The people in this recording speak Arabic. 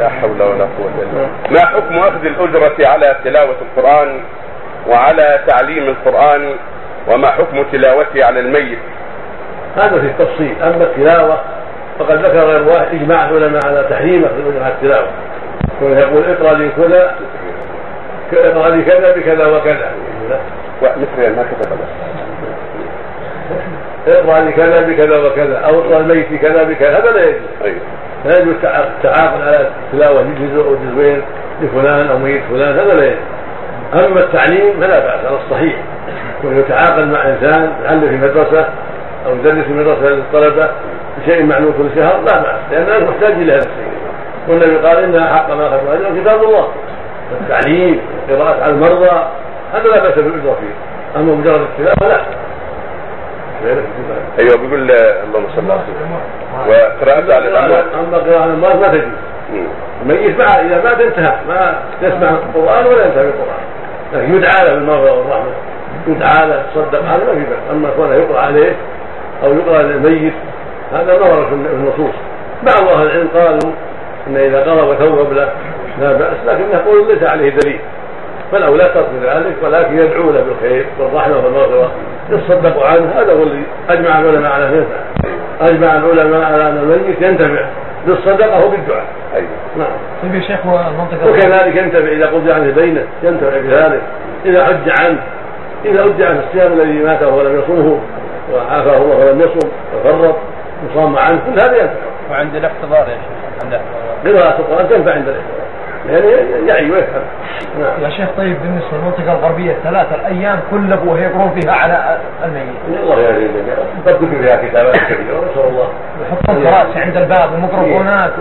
لا حول ولا قوة إلا بالله. ما حكم أخذ الأجرة على تلاوة القرآن وعلى تعليم القرآن وما حكم تلاوته على الميت؟ هذا في التفصيل. أما التلاوة فقد ذكر غير واحد إجماع العلماء على تحريم أخذ الأجرة على التلاوة. ويقول اقرأ لي كذا اقرأ لي كذا بكذا وكذا. مثل ما كتب اقرأ لي كذا بكذا وكذا أو اقرأ الميت كذا بكذا. هذا لا يجوز. أيوه لا يجوز التعاقد على تلاوة جزء أو جزئين لفلان أو ميت فلان هذا لا يجوز. أما التعليم فلا بأس على الصحيح. يتعاقد مع إنسان يعلم في مدرسة أو يدرس في مدرسة للطلبة بشيء معلوم كل شهر لا بأس لأن محتاج إلى هذا الشيء. والنبي قال إنها حق ما أخذ أجر كتاب الله. التعليم القراءة على المرضى هذا لا بأس بالأجرة فيه. أما مجرد التلاوة لا. أيوه بيقول اللهم صل على سيدنا وقراءة على قراءة على الاموات ما تجوز. الميت مع إذا مات انتهى ما يسمع القرآن ولا ينتهي بالقران لكن يدعى له بالمغفره والرحمة. يدعى له تصدق عليه ما في بأس. أما كونه يقرأ عليه أو يقرأ للميت هذا ما ورد في النصوص. بعض أهل العلم قالوا إن إذا قرأ وثوب له لا بأس لكن يقول ليس عليه دليل. فالاولى ترك ذلك ولكن يدعو له بالخير والرحمة والمغفرة. يتصدق عنه هذا هو اللي أجمع العلماء على ذلك أجمع العلماء على أن الميت ينتفع بالصدقه وبالدعاء. أيوه. نعم. طيب يا شيخ والمنطقة وكذلك ينتفع إذا قضي عنه دينه ينتفع بذلك. إذا حج عنه إذا حج عنه الصيام الذي ماته ولم يصومه وعافاه الله ولم يصم وفرط وصام عنه كل هذا ينتفع. وعند الاحتضار يا شيخ عند قراءة القرآن تنفع عند الاحتضار يعني يعي ويفهم. يا شيخ طيب بالنسبة للمنطقة الغربية الثلاثه الأيام كل ابوه يقرون فيها على الميت. الله الجميع قد فيها كتابات كثيرة نسال الله. يحطون كراسي عند الباب وميكروفونات